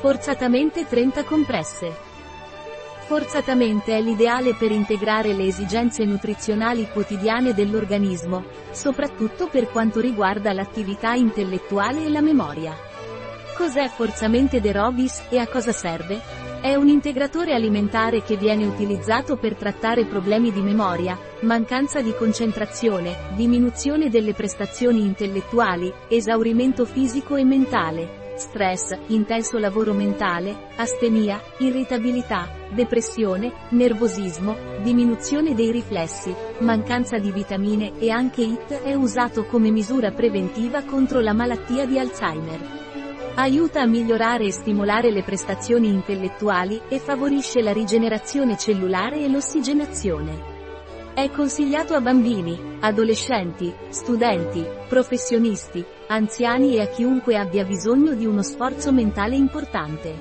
Forzatamente 30 compresse. Forzatamente è l'ideale per integrare le esigenze nutrizionali quotidiane dell'organismo, soprattutto per quanto riguarda l'attività intellettuale e la memoria. Cos'è Forzamente De Robis e a cosa serve? È un integratore alimentare che viene utilizzato per trattare problemi di memoria, mancanza di concentrazione, diminuzione delle prestazioni intellettuali, esaurimento fisico e mentale, stress, intenso lavoro mentale, astemia, irritabilità, depressione, nervosismo, diminuzione dei riflessi, mancanza di vitamine e anche IT è usato come misura preventiva contro la malattia di Alzheimer. Aiuta a migliorare e stimolare le prestazioni intellettuali e favorisce la rigenerazione cellulare e l'ossigenazione. È consigliato a bambini, adolescenti, studenti, professionisti, anziani e a chiunque abbia bisogno di uno sforzo mentale importante.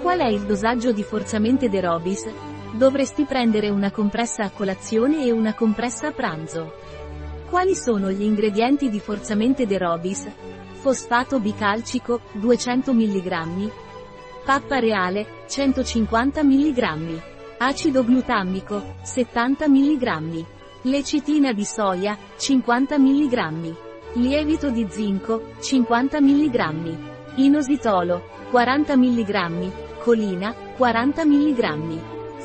Qual è il dosaggio di forzamente De Robis? Dovresti prendere una compressa a colazione e una compressa a pranzo. Quali sono gli ingredienti di forzamente De Robis? Fosfato bicalcico, 200 mg. Pappa reale, 150 mg. Acido glutamico, 70 mg. Lecitina di soia, 50 mg. Lievito di zinco, 50 mg. Inositolo, 40 mg. Colina, 40 mg.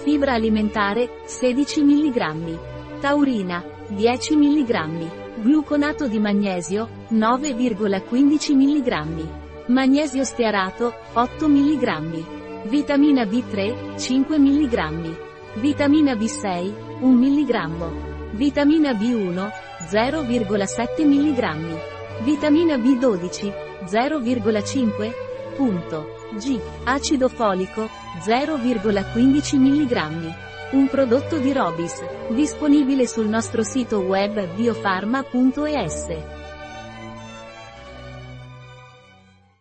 Fibra alimentare, 16 mg. Taurina, 10 mg. Gluconato di magnesio, 9,15 mg. Magnesio stearato, 8 mg. Vitamina B3, 5 mg. Vitamina B6, 1 mg. Vitamina B1, 0,7 mg. Vitamina B12, 0,5. Punto. G. Acido folico, 0,15 mg. Un prodotto di Robis, disponibile sul nostro sito web biofarma.es.